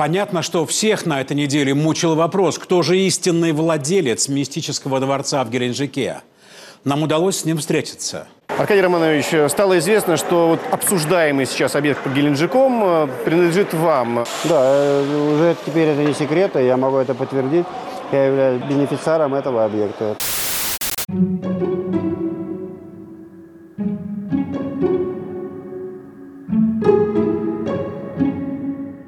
Понятно, что всех на этой неделе мучил вопрос, кто же истинный владелец мистического дворца в Геленджике. Нам удалось с ним встретиться. Аркадий Романович, стало известно, что вот обсуждаемый сейчас объект под Геленджиком э, принадлежит вам. Да, э, уже теперь это не секрет, я могу это подтвердить. Я являюсь бенефициаром этого объекта.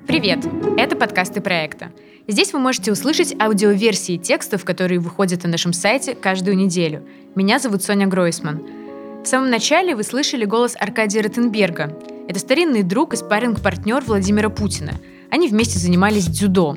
Привет! Подкасты проекта. Здесь вы можете услышать аудиоверсии текстов, которые выходят на нашем сайте каждую неделю. Меня зовут Соня Гройсман. В самом начале вы слышали голос Аркадия Ротенберга. Это старинный друг и спарринг-партнер Владимира Путина. Они вместе занимались дзюдо.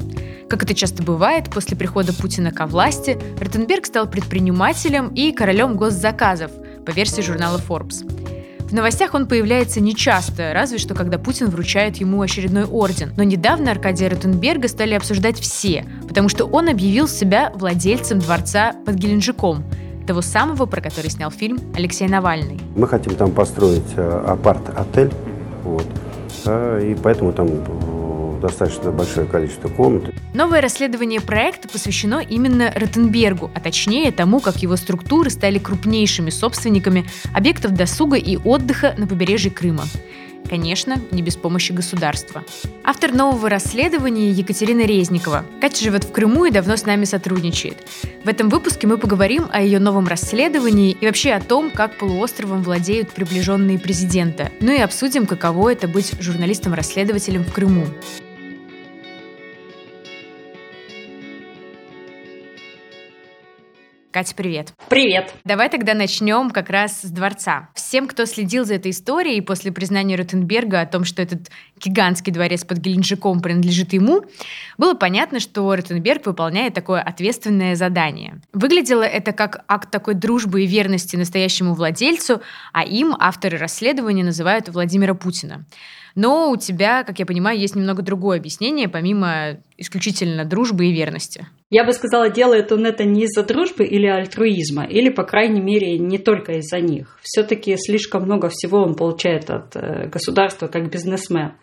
Как это часто бывает, после прихода Путина ко власти, Ротенберг стал предпринимателем и королем госзаказов, по версии журнала Forbes. В новостях он появляется нечасто, разве что когда Путин вручает ему очередной орден. Но недавно Аркадия Ротенберга стали обсуждать все, потому что он объявил себя владельцем дворца под Геленджиком, того самого, про который снял фильм Алексей Навальный. Мы хотим там построить э, апарт-отель, вот, э, и поэтому там достаточно большое количество комнат. Новое расследование проекта посвящено именно Ротенбергу, а точнее тому, как его структуры стали крупнейшими собственниками объектов досуга и отдыха на побережье Крыма. Конечно, не без помощи государства. Автор нового расследования Екатерина Резникова. Катя живет в Крыму и давно с нами сотрудничает. В этом выпуске мы поговорим о ее новом расследовании и вообще о том, как полуостровом владеют приближенные президента. Ну и обсудим, каково это быть журналистом-расследователем в Крыму. Катя, привет. Привет. Давай тогда начнем как раз с дворца. Всем, кто следил за этой историей после признания Ротенберга о том, что этот гигантский дворец под Геленджиком принадлежит ему, было понятно, что Ротенберг выполняет такое ответственное задание. Выглядело это как акт такой дружбы и верности настоящему владельцу, а им авторы расследования называют Владимира Путина. Но у тебя, как я понимаю, есть немного другое объяснение, помимо исключительно дружбы и верности. Я бы сказала, делает он это не из-за дружбы или альтруизма, или, по крайней мере, не только из-за них. Все-таки слишком много всего он получает от э, государства как бизнесмен.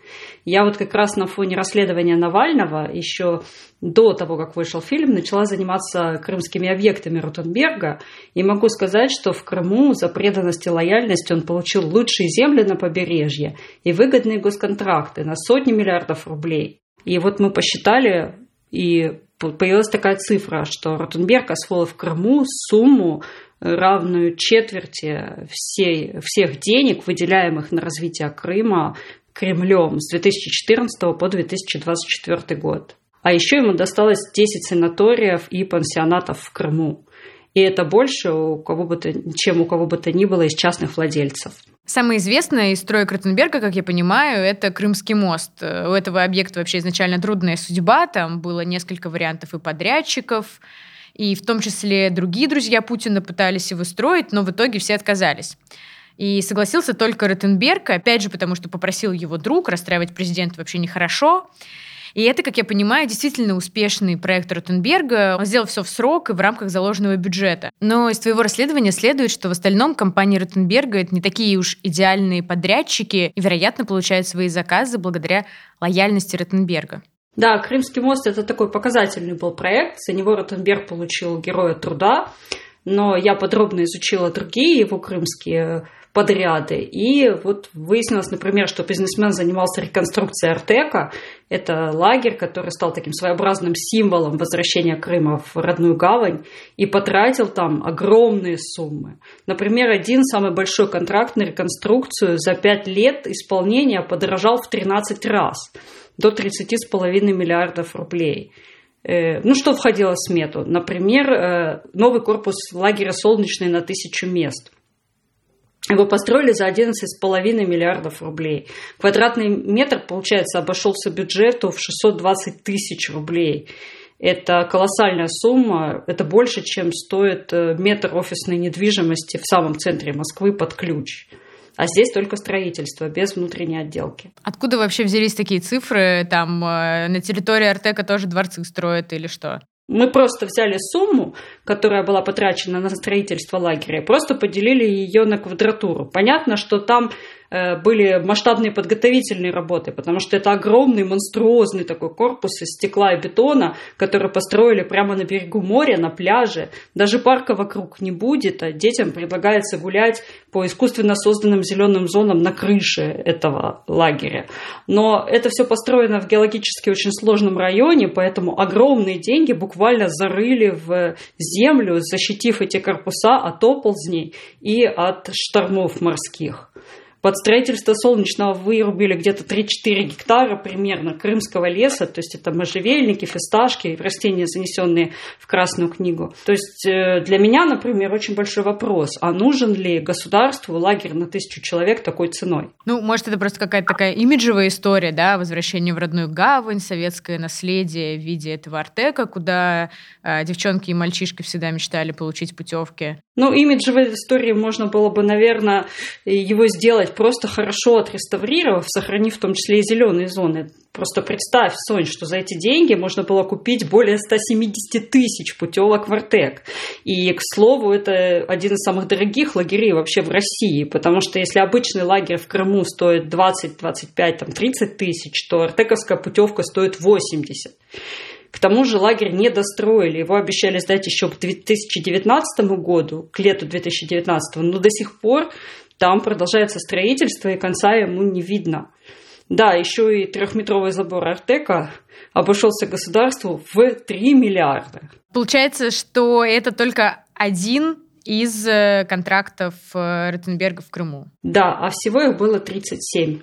Я вот как раз на фоне расследования Навального еще до того, как вышел фильм, начала заниматься крымскими объектами Ротенберга. И могу сказать, что в Крыму за преданность и лояльность он получил лучшие земли на побережье и выгодные госконтракты на сотни миллиардов рублей. И вот мы посчитали, и появилась такая цифра, что Ротенберг освоил в Крыму сумму, равную четверти всей, всех денег, выделяемых на развитие Крыма Кремлем с 2014 по 2024 год. А еще ему досталось 10 санаториев и пансионатов в Крыму. И это больше у кого бы то, чем у кого бы то ни было из частных владельцев. Самое известное из строек Ротенберга, как я понимаю, это Крымский мост. У этого объекта вообще изначально трудная судьба, там было несколько вариантов и подрядчиков, и в том числе другие друзья Путина пытались его строить, но в итоге все отказались. И согласился только Ротенберг, опять же, потому что попросил его друг, расстраивать президента вообще нехорошо. И это, как я понимаю, действительно успешный проект Ротенберга. Он сделал все в срок и в рамках заложенного бюджета. Но из твоего расследования следует, что в остальном компании Ротенберга это не такие уж идеальные подрядчики и, вероятно, получают свои заказы благодаря лояльности Ротенберга. Да, Крымский мост это такой показательный был проект. За него Ротенберг получил Героя труда. Но я подробно изучила другие его крымские подряды. И вот выяснилось, например, что бизнесмен занимался реконструкцией Артека. Это лагерь, который стал таким своеобразным символом возвращения Крыма в родную гавань. И потратил там огромные суммы. Например, один самый большой контракт на реконструкцию за 5 лет исполнения подорожал в 13 раз. До 30,5 миллиардов рублей. Э, ну, что входило в смету? Например, э, новый корпус лагеря «Солнечный» на тысячу мест – его построили за 11,5 миллиардов рублей. Квадратный метр, получается, обошелся бюджету в 620 тысяч рублей. Это колоссальная сумма, это больше, чем стоит э, метр офисной недвижимости в самом центре Москвы под ключ. А здесь только строительство, без внутренней отделки. Откуда вообще взялись такие цифры? Там э, на территории Артека тоже дворцы строят или что? Мы просто взяли сумму, которая была потрачена на строительство лагеря, просто поделили ее на квадратуру. Понятно, что там были масштабные подготовительные работы, потому что это огромный, монструозный такой корпус из стекла и бетона, который построили прямо на берегу моря, на пляже. Даже парка вокруг не будет, а детям предлагается гулять по искусственно созданным зеленым зонам на крыше этого лагеря. Но это все построено в геологически очень сложном районе, поэтому огромные деньги буквально зарыли в землю, защитив эти корпуса от оползней и от штормов морских. Под строительство солнечного вырубили где-то 3-4 гектара примерно крымского леса, то есть это можжевельники, фисташки, растения, занесенные в Красную книгу. То есть э, для меня, например, очень большой вопрос, а нужен ли государству лагерь на тысячу человек такой ценой? Ну, может, это просто какая-то такая имиджевая история, да, возвращение в родную гавань, советское наследие в виде этого Артека, куда э, девчонки и мальчишки всегда мечтали получить путевки. Ну, имиджевой истории можно было бы, наверное, его сделать просто хорошо отреставрировав, сохранив в том числе и зеленые зоны. Просто представь, Сонь, что за эти деньги можно было купить более 170 тысяч путевок в Артек. И, к слову, это один из самых дорогих лагерей вообще в России, потому что если обычный лагерь в Крыму стоит 20, 25, там, 30 тысяч, то артековская путевка стоит 80. К тому же лагерь не достроили, его обещали сдать еще к 2019 году, к лету 2019, но до сих пор там продолжается строительство, и конца ему не видно. Да, еще и трехметровый забор Артека обошелся государству в 3 миллиарда. Получается, что это только один из э, контрактов э, Ротенберга в Крыму. Да, а всего их было 37.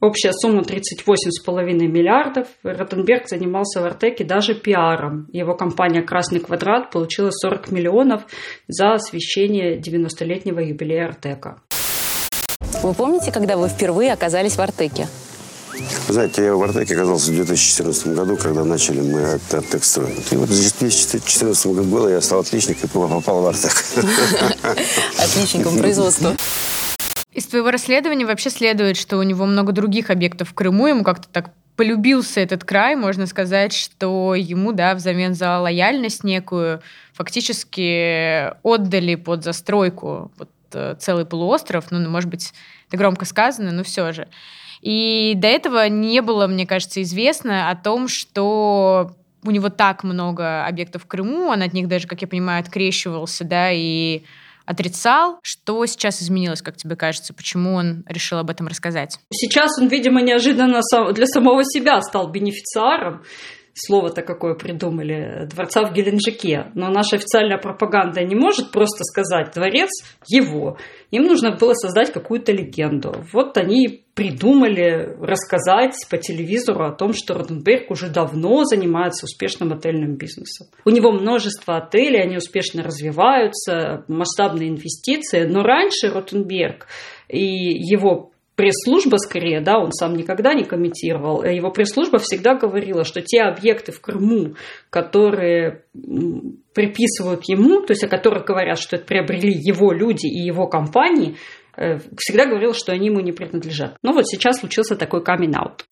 Общая сумма 38,5 миллиардов. Ротенберг занимался в Артеке даже пиаром. Его компания «Красный квадрат» получила 40 миллионов за освещение 90-летнего юбилея Артека. Вы помните, когда вы впервые оказались в Артеке? Знаете, я в Артеке оказался в 2014 году, когда начали мы Артек строить. И вот в 2014 году я стал отличником и попал в Артек. Отличником производства. Из твоего расследования вообще следует, что у него много других объектов в Крыму, ему как-то так полюбился этот край, можно сказать, что ему, да, взамен за лояльность некую фактически отдали под застройку вот, целый полуостров, ну, может быть, это громко сказано, но все же. И до этого не было, мне кажется, известно о том, что у него так много объектов в Крыму, он от них даже, как я понимаю, открещивался, да, и отрицал. Что сейчас изменилось, как тебе кажется? Почему он решил об этом рассказать? Сейчас он, видимо, неожиданно для самого себя стал бенефициаром слово-то какое придумали, дворца в Геленджике. Но наша официальная пропаганда не может просто сказать «дворец его». Им нужно было создать какую-то легенду. Вот они придумали рассказать по телевизору о том, что Ротенберг уже давно занимается успешным отельным бизнесом. У него множество отелей, они успешно развиваются, масштабные инвестиции. Но раньше Ротенберг и его пресс-служба скорее, да, он сам никогда не комментировал, его пресс-служба всегда говорила, что те объекты в Крыму, которые приписывают ему, то есть о которых говорят, что это приобрели его люди и его компании, э, всегда говорил, что они ему не принадлежат. Но вот сейчас случился такой камин-аут.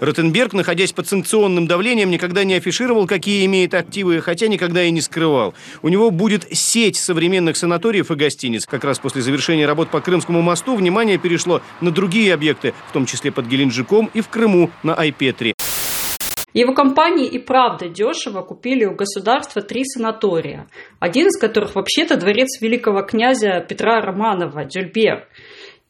Ротенберг, находясь под санкционным давлением, никогда не афишировал, какие имеет активы, хотя никогда и не скрывал. У него будет сеть современных санаториев и гостиниц. Как раз после завершения работ по Крымскому мосту внимание перешло на другие объекты, в том числе под Геленджиком и в Крыму на Айпетре. Его компании и правда дешево купили у государства три санатория, один из которых вообще-то дворец великого князя Петра Романова, Дюльбер.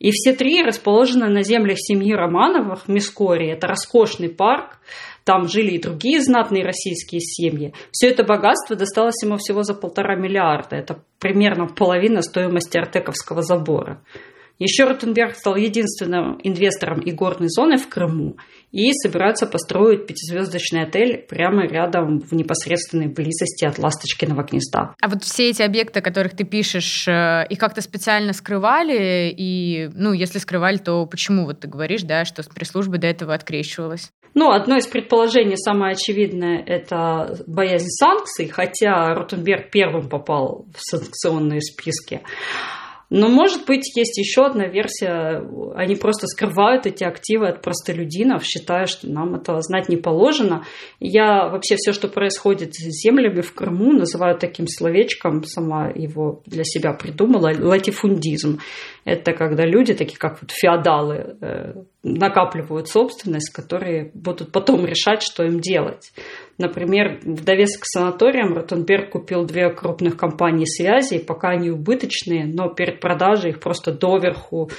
И все три расположены на землях семьи Романовых в Мискоре. Это роскошный парк, там жили и другие знатные российские семьи. Все это богатство досталось ему всего за полтора миллиарда. Это примерно половина стоимости Артековского забора. Еще Ротенберг стал единственным инвестором и горной зоны в Крыму и собирается построить пятизвездочный отель прямо рядом в непосредственной близости от Ласточкиного гнезда. А вот все эти объекты, о которых ты пишешь, э, их как-то специально скрывали? И, ну, если скрывали, то почему вот ты говоришь, да, что пресс-служба до этого открещивалась? Ну, одно из предположений, самое очевидное, это боязнь санкций, хотя Ротенберг первым попал в санкционные списки. Но, может быть, есть еще одна версия. Они просто скрывают эти активы от простолюдинов, считая, что нам это знать не положено. Я вообще все, что происходит с землями в Крыму, называю таким словечком, сама его для себя придумала, латифундизм. Это когда люди, такие как вот феодалы, э, накапливают собственность, которые будут потом решать, что им делать. Например, в довесок к санаториям Ротенберг купил две крупных компании связи, пока они убыточные, но перед продажей их просто доверху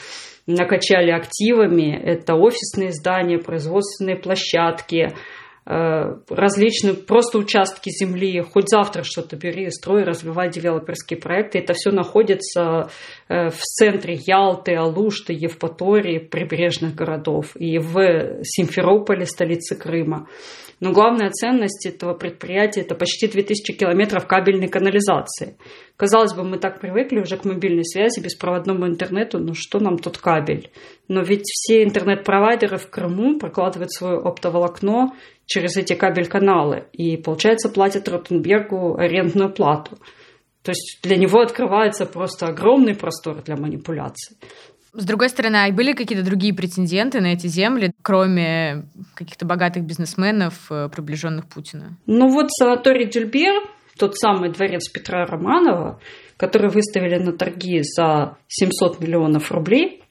накачали активами. Это офисные здания, производственные площадки, Э, различные просто участки земли, хоть завтра что-то бери, строй, развивай девелоперские проекты. Это все находится э, в центре Ялты, Алушты, Евпатории, прибрежных городов и в Симферополе, столице Крыма. Но главная ценность этого предприятия – это почти 2000 километров кабельной канализации. Казалось бы, мы так привыкли уже к мобильной связи, беспроводному интернету, но что нам тут кабель? Но ведь все интернет-провайдеры в Крыму прокладывают свое оптоволокно через эти кабель-каналы и, получается, платят Ротенбергу арендную плату. То есть для него открывается просто огромный простор для манипуляций. С другой стороны, а были какие-то другие претенденты на эти земли, кроме каких-то богатых бизнесменов, э, приближенных Путина? Ну вот санаторий Дюльбер, тот самый дворец Петра Романова, который выставили на торги за 700 миллионов рублей,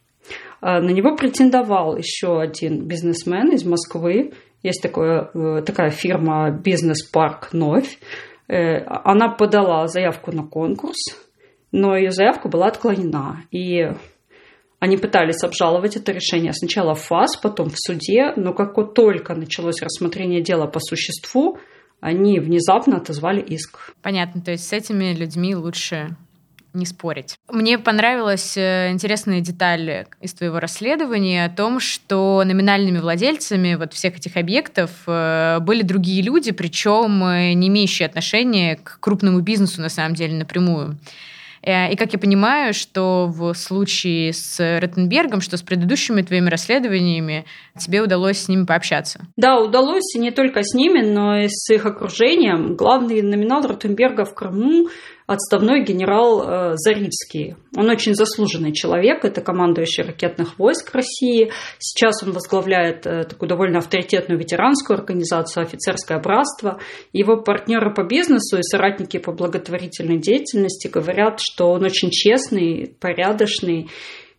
э, на него претендовал еще один бизнесмен из Москвы. Есть такое, э, такая фирма «Бизнес-парк Новь». Она подала заявку на конкурс, но ее заявка была отклонена. И они пытались обжаловать это решение сначала в ФАС, потом в суде, но как только началось рассмотрение дела по существу, они внезапно отозвали иск. Понятно, то есть с этими людьми лучше не спорить. Мне понравилась э, интересная деталь из твоего расследования о том, что номинальными владельцами вот всех этих объектов э, были другие люди, причем э, не имеющие отношения к крупному бизнесу на самом деле напрямую. Э, и как я понимаю, что в случае с Ротенбергом, что с предыдущими твоими расследованиями, тебе удалось с ними пообщаться. Да, удалось и не только с ними, но и с их окружением. Главный номинал Ротенберга в Крыму отставной генерал э, Зарицкий. Он очень заслуженный человек, это командующий ракетных войск России. Сейчас он возглавляет э, такую довольно авторитетную ветеранскую организацию «Офицерское братство». Его партнеры по бизнесу и соратники по благотворительной деятельности говорят, что он очень честный, порядочный,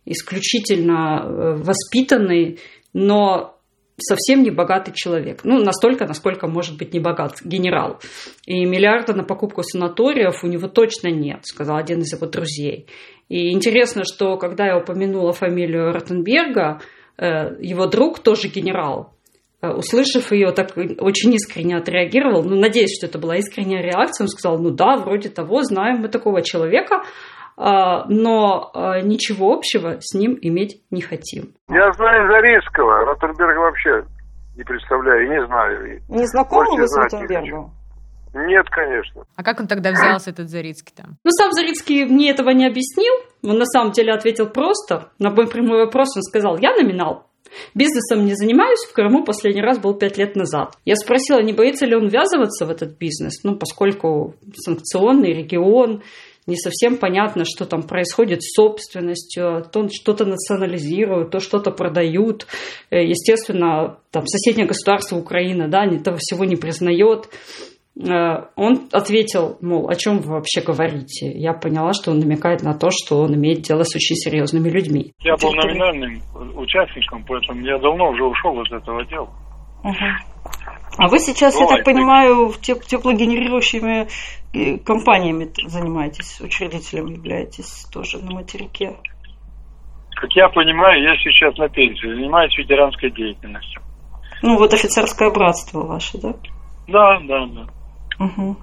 исключительно э, воспитанный, но совсем не богатый человек. Ну, настолько, насколько может быть не богат генерал. И миллиарда на покупку санаториев у него точно нет, сказал один из его друзей. И интересно, что когда я упомянула фамилию Ротенберга, э, его друг, тоже генерал, э, услышав ее, так очень искренне отреагировал. Ну, надеюсь, что это была искренняя реакция. Он сказал, ну да, вроде того, знаем мы такого человека. А, но а, ничего общего с ним иметь не хотим. Я знаю Зарецкого, Ротенберга вообще не представляю не знаю. Не знакомы вы с Ротенбергом? Нет, конечно. А как он тогда взялся, этот Зарицкий там? Ну, сам Зарицкий мне этого не объяснил. Он на самом деле ответил просто. На мой прямой вопрос он сказал, я номинал. Бизнесом не занимаюсь, в Крыму последний раз был пять лет назад. Я спросила, не боится ли он ввязываться в этот бизнес, ну, поскольку санкционный регион, не совсем понятно, что там происходит с собственностью, то что-то национализируют, то что-то продают. Э, естественно, там соседнее государство Украина, да, этого всего не признает. Э, он ответил, мол, о чем вы вообще говорите? Я поняла, что он намекает на то, что он имеет дело с очень серьезными людьми. Я был номинальным участником, поэтому я давно уже ушел из этого дела. Угу. А вы сейчас, Бывает, я так понимаю, теплогенерирующими компаниями занимаетесь, учредителем являетесь тоже на материке. Как я понимаю, я сейчас на пенсии, занимаюсь ветеранской деятельностью. Ну, вот офицерское братство ваше, да? Да, да, да. Угу.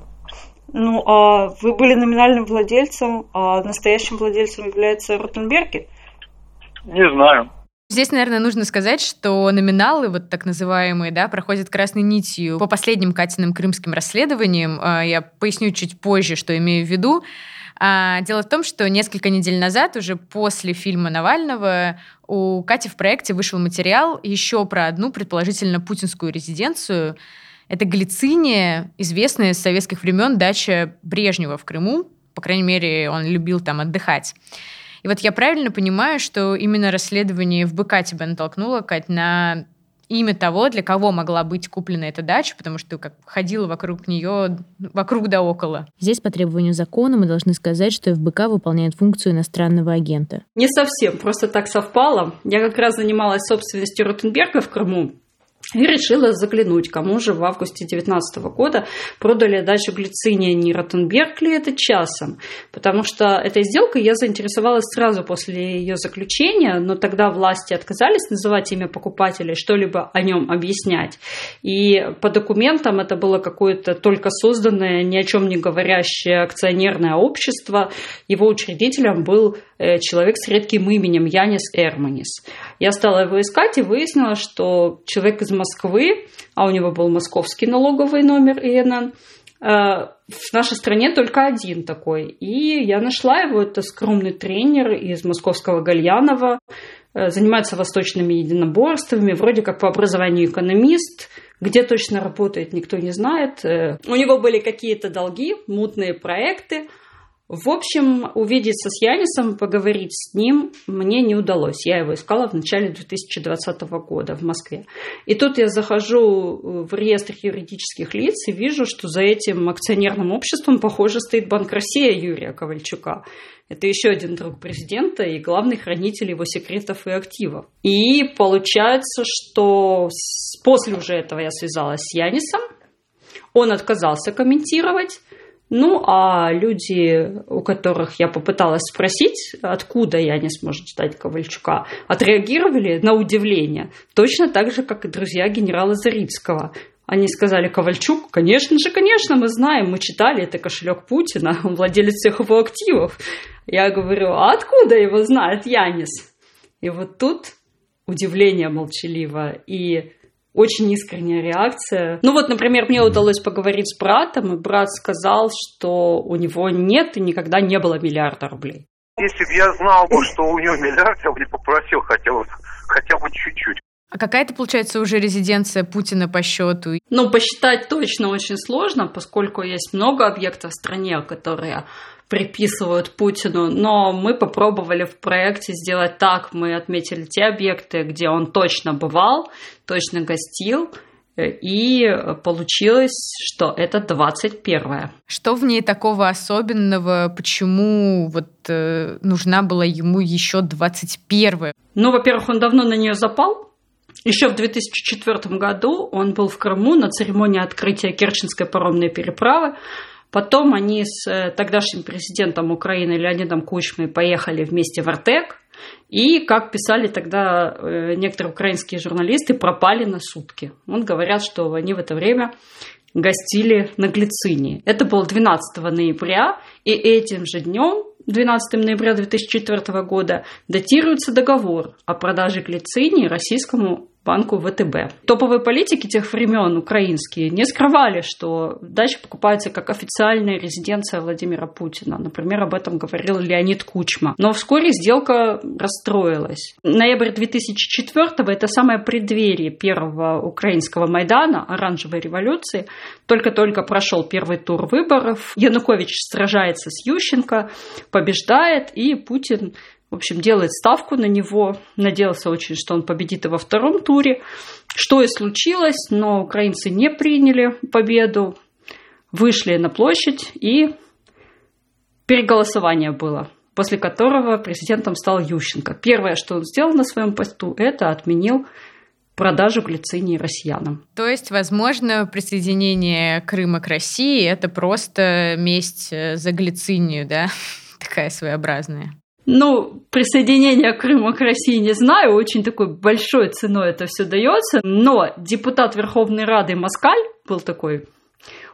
Ну, а вы были номинальным владельцем, а настоящим владельцем является Ротенберги? Не знаю. Здесь, наверное, нужно сказать, что номиналы, вот так называемые, да, проходят красной нитью по последним Катиным крымским расследованиям. А, я поясню чуть позже, что имею в виду. А, дело в том, что несколько недель назад, уже после фильма Навального, у Кати в проекте вышел материал еще про одну, предположительно, путинскую резиденцию. Это Галициния, известная с советских времен дача Брежнева в Крыму. По крайней мере, он любил там отдыхать. И вот я правильно понимаю, что именно расследование в БК тебя натолкнуло, Кать, на имя того, для кого могла быть куплена эта дача, потому что как ходила вокруг нее, вокруг да около. Здесь по требованию закона мы должны сказать, что ФБК выполняет функцию иностранного агента. Не совсем, просто так совпало. Я как раз занималась собственностью Ротенберга в Крыму, и решила заглянуть, кому же в августе 2019 года продали дачу глициния не Ротенберг ли это часом. Потому что этой сделкой я заинтересовалась сразу после ее заключения, но тогда власти отказались называть имя покупателя, что-либо о нем объяснять. И по документам это было какое-то только созданное, ни о чем не говорящее акционерное общество. Его учредителем был человек с редким именем Янис Эрманис. Я стала его искать и выяснила, что человек из Москвы, а у него был московский налоговый номер ИНН, э, в нашей стране только один такой. И я нашла его, это скромный тренер из московского Гальянова, э, занимается восточными единоборствами, вроде как по образованию экономист, где точно работает, никто не знает. Э, у него были какие-то долги, мутные проекты, в общем, увидеться с Янисом, поговорить с ним мне не удалось. Я его искала в начале 2020 года в Москве. И тут я захожу в реестр юридических лиц и вижу, что за этим акционерным обществом, похоже, стоит Банк России Юрия Ковальчука. Это еще один друг президента и главный хранитель его секретов и активов. И получается, что после уже этого я связалась с Янисом. Он отказался комментировать. Ну, а люди, у которых я попыталась спросить, откуда я не сможет ждать Ковальчука, отреагировали на удивление, точно так же, как и друзья генерала Зарицкого. Они сказали, Ковальчук, конечно же, конечно, мы знаем, мы читали, это кошелек Путина, он владелец всех его активов. Я говорю, а откуда его знает Янис? И вот тут удивление молчаливо и очень искренняя реакция. Ну вот, например, мне удалось поговорить с братом, и брат сказал, что у него нет и никогда не было миллиарда рублей. Если бы я знал бы, что у него миллиард, я бы не попросил хотя бы, хотя бы чуть-чуть. А какая это, получается, уже резиденция Путина по счету? Ну, посчитать точно очень сложно, поскольку есть много объектов в стране, которые приписывают Путину, но мы попробовали в проекте сделать так. Мы отметили те объекты, где он точно бывал, точно гостил, и получилось, что это 21 Что в ней такого особенного? Почему вот э, нужна была ему еще 21 Ну, во-первых, он давно на нее запал. Еще в 2004 году он был в Крыму на церемонии открытия Керченской паромной переправы. Потом они с э, тогдашним президентом Украины Леонидом Кучмой поехали вместе в Артек. И, как писали тогда э, некоторые украинские журналисты, пропали на сутки. Вот говорят, что они в это время гостили на Глицине. Это было 12 ноября, и этим же днем 12 ноября 2004 года датируется договор о продаже глицинии российскому банку ВТБ. Топовые политики тех времен, украинские, не скрывали, что дача покупается как официальная резиденция Владимира Путина. Например, об этом говорил Леонид Кучма. Но вскоре сделка расстроилась. Ноябрь 2004 это самое преддверие первого украинского Майдана, оранжевой революции. Только-только прошел первый тур выборов. Янукович сражается с Ющенко, побеждает, и Путин в общем, делает ставку на него. Надеялся очень, что он победит и во втором туре. Что и случилось, но украинцы не приняли победу, вышли на площадь и переголосование было, после которого президентом стал Ющенко. Первое, что он сделал на своем посту, это отменил продажу глицинии россиянам. То есть, возможно, присоединение Крыма к России – это просто месть за глицинию, да? Такая своеобразная. Ну, присоединение Крыма к России не знаю, очень такой большой ценой это все дается, но депутат Верховной Рады Москаль был такой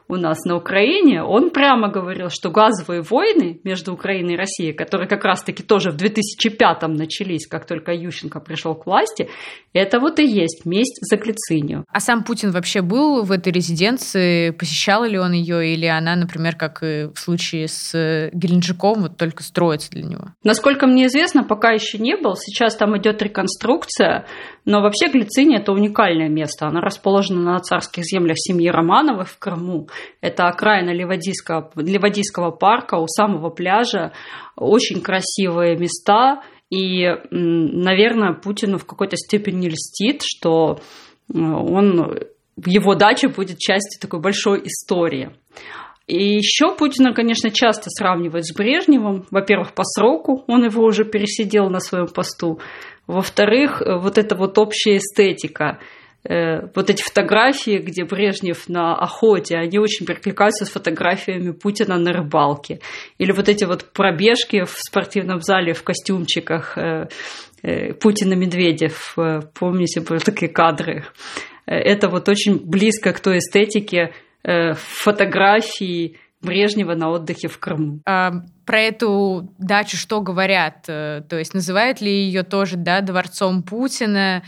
у нас на Украине, он прямо говорил, что газовые войны между Украиной и Россией, которые как раз-таки тоже в 2005-м начались, как только Ющенко пришел к власти, это вот и есть месть за глицинию. А сам Путин вообще был в этой резиденции? Посещал ли он ее? Или она, например, как и в случае с Геленджиком, вот только строится для него? Насколько мне известно, пока еще не был. Сейчас там идет реконструкция. Но вообще Глициния – это уникальное место. Она расположена на царских землях семьи Романовых в Крыму. Это окраина Ливадийского, Ливадийского парка у самого пляжа. Очень красивые места. И, наверное, Путину в какой-то степени льстит, что он, его дача будет частью такой большой истории. И еще Путина, конечно, часто сравнивают с Брежневым. Во-первых, по сроку, он его уже пересидел на своем посту. Во-вторых, вот эта вот общая эстетика. Э, вот эти фотографии, где Брежнев на охоте, они очень перекликаются с фотографиями Путина на рыбалке. Или вот эти вот пробежки в спортивном зале в костюмчиках э, э, Путина-Медведев. Помните, были такие кадры? Это вот очень близко к той эстетике фотографий Брежнева на отдыхе в Крыму. А, про эту дачу что говорят? То есть называют ли ее тоже да, дворцом Путина?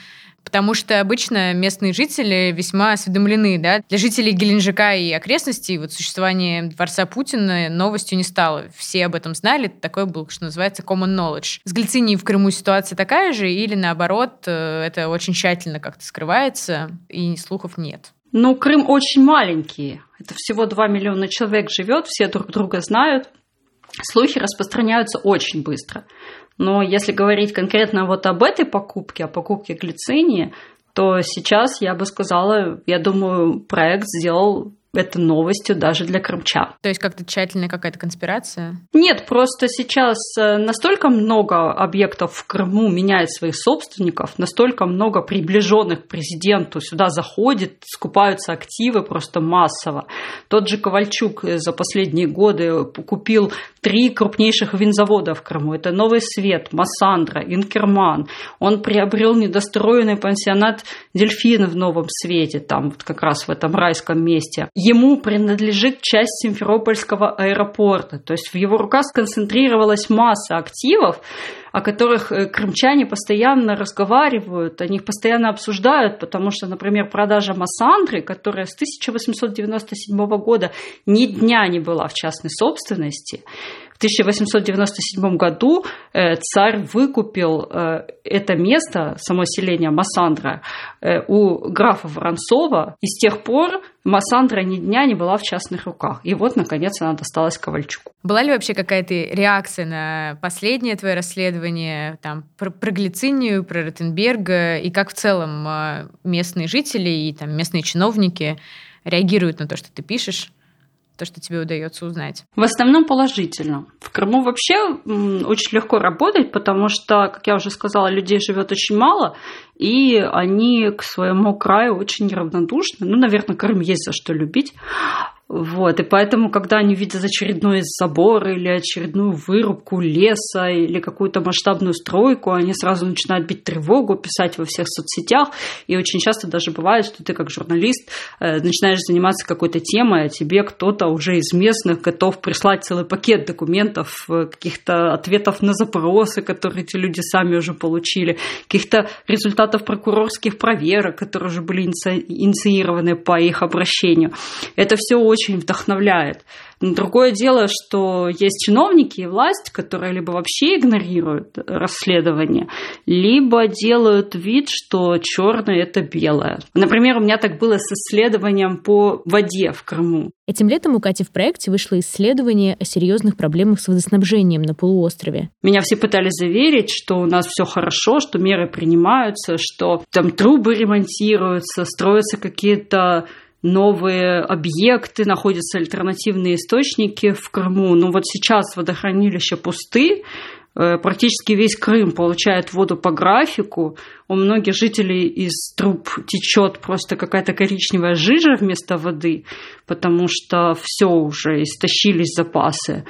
Потому что обычно местные жители весьма осведомлены. Да? Для жителей Геленджика и окрестностей вот существование дворца Путина новостью не стало. Все об этом знали, такой был, что называется, common knowledge. С Гальцинией в Крыму ситуация такая же или наоборот, э, это очень тщательно как-то скрывается и слухов нет? Ну, Крым очень маленький. Это всего 2 миллиона человек живет, все друг друга знают. Слухи распространяются очень быстро. Но если говорить конкретно вот об этой покупке, о покупке глицинии, то сейчас я бы сказала, я думаю, проект сделал это новостью даже для крымчан. То есть как-то тщательная какая-то конспирация? Нет, просто сейчас э, настолько много объектов в Крыму меняет своих собственников, настолько много приближенных к президенту сюда заходит, скупаются активы просто массово. Тот же Ковальчук э, за последние годы купил три крупнейших винзавода в Крыму. Это Новый Свет, Массандра, Инкерман. Он приобрел недостроенный пансионат Дельфины в Новом Свете, там вот как раз в этом райском месте ему принадлежит часть Симферопольского аэропорта. То есть в его руках сконцентрировалась масса активов, о которых э, крымчане постоянно разговаривают, они их постоянно обсуждают, потому что, например, продажа Массандры, которая с 1897 года ни дня не была в частной собственности, в 1897 году э, царь выкупил э, это место, само селение Массандра, э, у графа Воронцова, и с тех пор Массандра ни дня не была в частных руках. И вот, наконец, она досталась Ковальчуку. Была ли вообще какая-то реакция на последнее твое расследование там, про, про Глицинию, про Ротенберга, и как в целом местные жители и там, местные чиновники реагируют на то, что ты пишешь? То, что тебе удается узнать? В основном положительно. В Крыму вообще очень легко работать, потому что, как я уже сказала, людей живет очень мало, и они к своему краю очень неравнодушны. Ну, наверное, Крым есть за что любить. Вот, и поэтому, когда они видят очередной забор или очередную вырубку леса или какую-то масштабную стройку, они сразу начинают бить тревогу, писать во всех соцсетях. И очень часто даже бывает, что ты как журналист э, начинаешь заниматься какой-то темой, а тебе кто-то уже из местных готов прислать целый пакет документов, э, каких-то ответов на запросы, которые эти люди сами уже получили, каких-то результатов прокурорских проверок, которые уже были инициированы по их обращению. Это все очень очень вдохновляет. Но другое дело, что есть чиновники и власть, которые либо вообще игнорируют расследование, либо делают вид, что черное это белое. Например, у меня так было с исследованием по воде в Крыму. Этим летом у Кати в проекте вышло исследование о серьезных проблемах с водоснабжением на полуострове. Меня все пытались заверить, что у нас все хорошо, что меры принимаются, что там трубы ремонтируются, строятся какие-то новые объекты, находятся альтернативные источники в Крыму. Но вот сейчас водохранилища пусты, э, практически весь Крым получает воду по графику. У многих жителей из труб течет просто какая-то коричневая жижа вместо воды, потому что все уже истощились запасы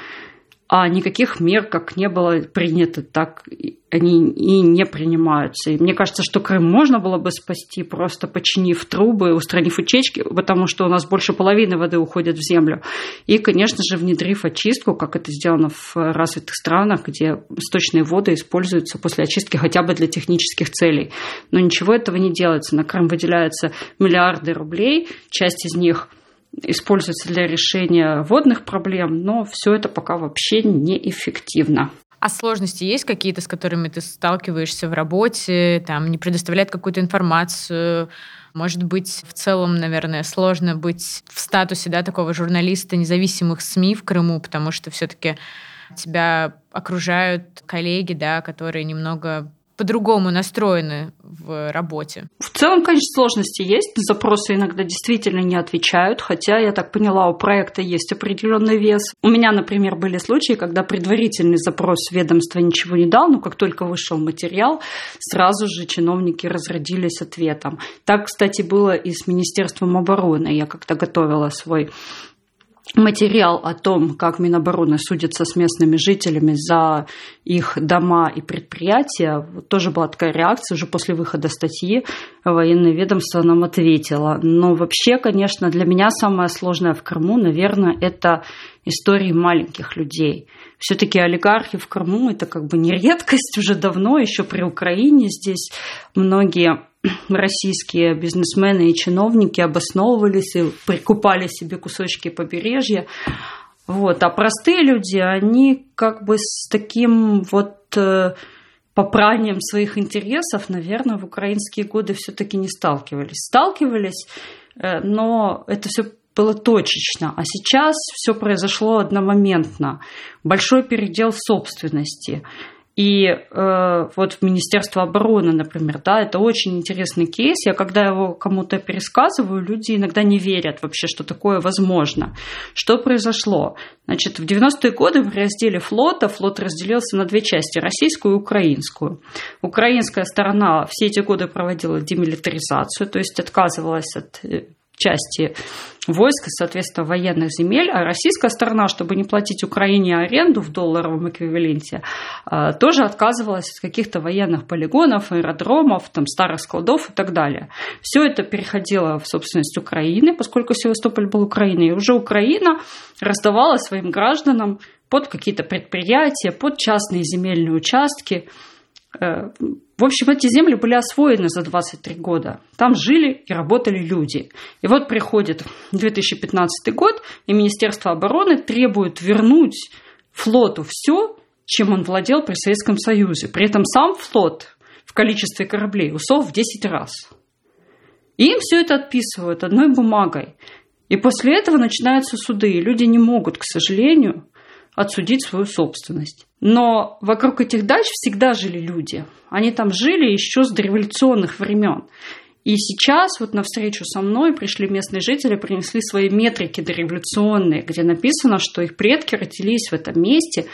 а никаких мер как не было принято, так они и не принимаются. И мне кажется, что Крым можно было бы спасти, просто починив трубы, устранив утечки, потому что у нас больше половины воды уходит в землю. И, конечно же, внедрив очистку, как это сделано в развитых странах, где сточные воды используются после очистки хотя бы для технических целей. Но ничего этого не делается. На Крым выделяются миллиарды рублей, часть из них – используется для решения водных проблем, но все это пока вообще неэффективно. А сложности есть какие-то, с которыми ты сталкиваешься в работе, там, не предоставляет какую-то информацию, может быть, в целом, наверное, сложно быть в статусе да, такого журналиста независимых СМИ в Крыму, потому что все-таки тебя окружают коллеги, да, которые немного по-другому настроены в работе? В целом, конечно, сложности есть. Запросы иногда действительно не отвечают, хотя, я так поняла, у проекта есть определенный вес. У меня, например, были случаи, когда предварительный запрос ведомства ничего не дал, но как только вышел материал, сразу же чиновники разродились ответом. Так, кстати, было и с Министерством обороны. Я как-то готовила свой материал о том, как Минобороны судится с местными жителями за их дома и предприятия, тоже была такая реакция, уже после выхода статьи военное ведомство нам ответило. Но вообще, конечно, для меня самое сложное в Крыму, наверное, это истории маленьких людей. Все-таки олигархи в Крыму это как бы не редкость уже давно, еще при Украине здесь многие российские бизнесмены и чиновники обосновывались и прикупали себе кусочки побережья. Вот. А простые люди, они как бы с таким вот э, попранием своих интересов, наверное, в украинские годы все-таки не сталкивались. Сталкивались, э, но это все было точечно. А сейчас все произошло одномоментно. Большой передел собственности – и э, вот в Министерство обороны, например, да, это очень интересный кейс. Я когда его кому-то пересказываю, люди иногда не верят вообще, что такое возможно. Что произошло? Значит, в 90-е годы в разделе флота флот разделился на две части, российскую и украинскую. Украинская сторона все эти годы проводила демилитаризацию, то есть отказывалась от э, части войск соответственно, военных земель, а российская сторона, чтобы не платить Украине аренду в долларовом эквиваленте, а, тоже отказывалась от каких-то военных полигонов, аэродромов, там, старых складов и так далее. Все это переходило в собственность Украины, поскольку Севастополь был Украиной, и уже Украина раздавала своим гражданам под какие-то предприятия, под частные земельные участки в общем, эти земли были освоены за 23 года. Там жили и работали люди. И вот приходит 2015 год, и Министерство обороны требует вернуть флоту все, чем он владел при Советском Союзе. При этом сам флот в количестве кораблей усол в 10 раз. И им все это отписывают одной бумагой. И после этого начинаются суды. И люди не могут, к сожалению, отсудить свою собственность. Но вокруг этих дач всегда жили люди. Они там жили еще с дореволюционных времен. И сейчас вот на встречу со мной пришли местные жители, принесли свои метрики дореволюционные, где написано, что их предки родились в этом месте,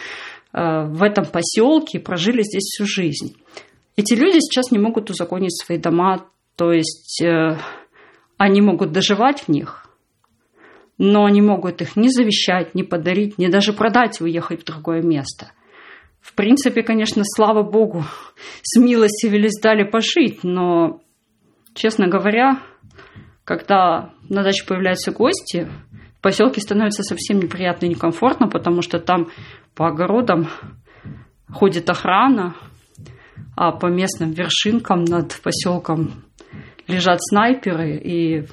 э, в этом поселке и прожили здесь всю жизнь. Эти люди сейчас не могут узаконить свои дома, то есть э, они могут доживать в них, но не могут их ни завещать, ни подарить, ни даже продать и уехать в другое место. В принципе, конечно, слава богу, с милостивились дали пожить, но, честно говоря, когда на даче появляются гости, в поселке становится совсем неприятно и некомфортно, потому что там по огородам ходит охрана, а по местным вершинкам над поселком лежат снайперы, и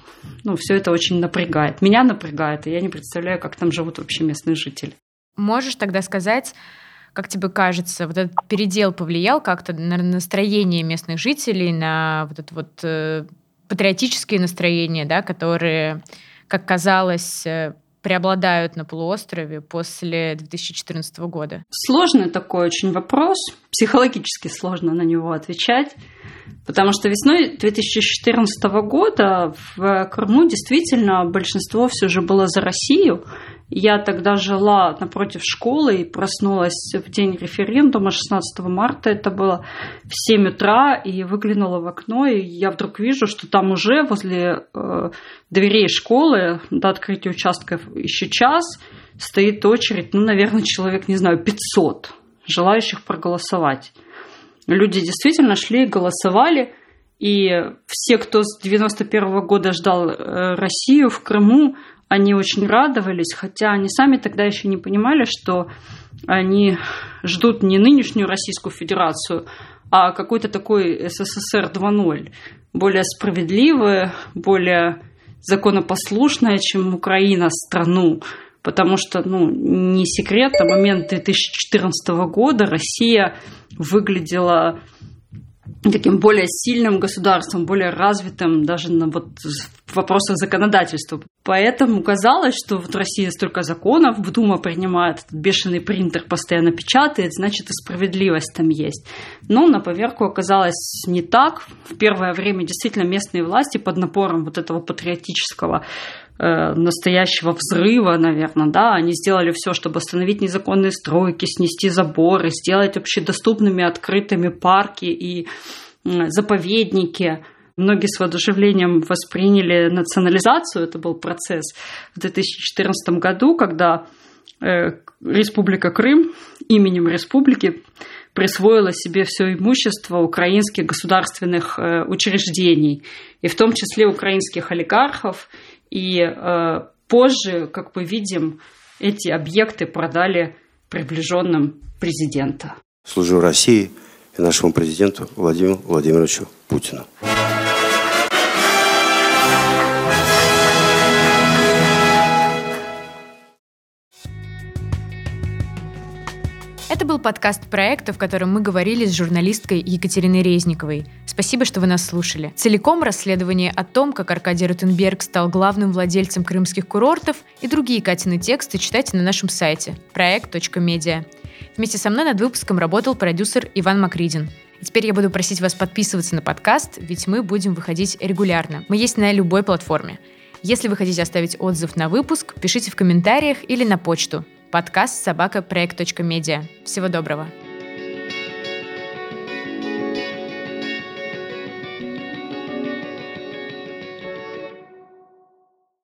ну, все это очень напрягает. Меня напрягает, и я не представляю, как там живут вообще местные жители. Можешь тогда сказать, как тебе кажется, вот этот передел повлиял как-то на настроение местных жителей, на вот это вот э, патриотические настроения, да, которые, как казалось, э, преобладают на полуострове после 2014 года? Сложный такой очень вопрос. Психологически сложно на него отвечать. Потому что весной 2014 года в Крыму действительно большинство все же было за Россию. Я тогда жила напротив школы и проснулась в день референдума, 16 марта это было, в 7 утра, и выглянула в окно, и я вдруг вижу, что там уже возле э, дверей школы до открытия участков еще час стоит очередь, ну, наверное, человек, не знаю, 500 желающих проголосовать. Люди действительно шли и голосовали, и все, кто с 91 года ждал э, Россию в Крыму, они очень радовались, хотя они сами тогда еще не понимали, что они ждут не нынешнюю Российскую Федерацию, а какой-то такой СССР 2.0, более справедливое, более законопослушное, чем Украина, страну, Потому что, ну, не секрет, на момент 2014 года Россия выглядела таким более сильным государством, более развитым даже на вот в вопросах законодательства. Поэтому казалось, что вот в России столько законов, в Дума принимает этот бешеный принтер, постоянно печатает, значит и справедливость там есть. Но на поверку оказалось не так. В первое время действительно местные власти под напором вот этого патриотического настоящего взрыва, наверное, да, они сделали все, чтобы остановить незаконные стройки, снести заборы, сделать общедоступными открытыми парки и заповедники. Многие с воодушевлением восприняли национализацию, это был процесс в 2014 году, когда э, Республика Крым именем республики присвоила себе все имущество украинских государственных э, учреждений, и в том числе украинских олигархов и э, позже, как мы видим, эти объекты продали приближенным президента. Служу России и нашему президенту Владимиру Владимировичу Путину. Это был подкаст проекта, в котором мы говорили с журналисткой Екатериной Резниковой. Спасибо, что вы нас слушали. Целиком расследование о том, как Аркадий Ротенберг стал главным владельцем крымских курортов и другие Катины тексты читайте на нашем сайте проект.медиа. Вместе со мной над выпуском работал продюсер Иван Макридин. И теперь я буду просить вас подписываться на подкаст, ведь мы будем выходить регулярно. Мы есть на любой платформе. Если вы хотите оставить отзыв на выпуск, пишите в комментариях или на почту Подкаст собака проект.медиа. Всего доброго.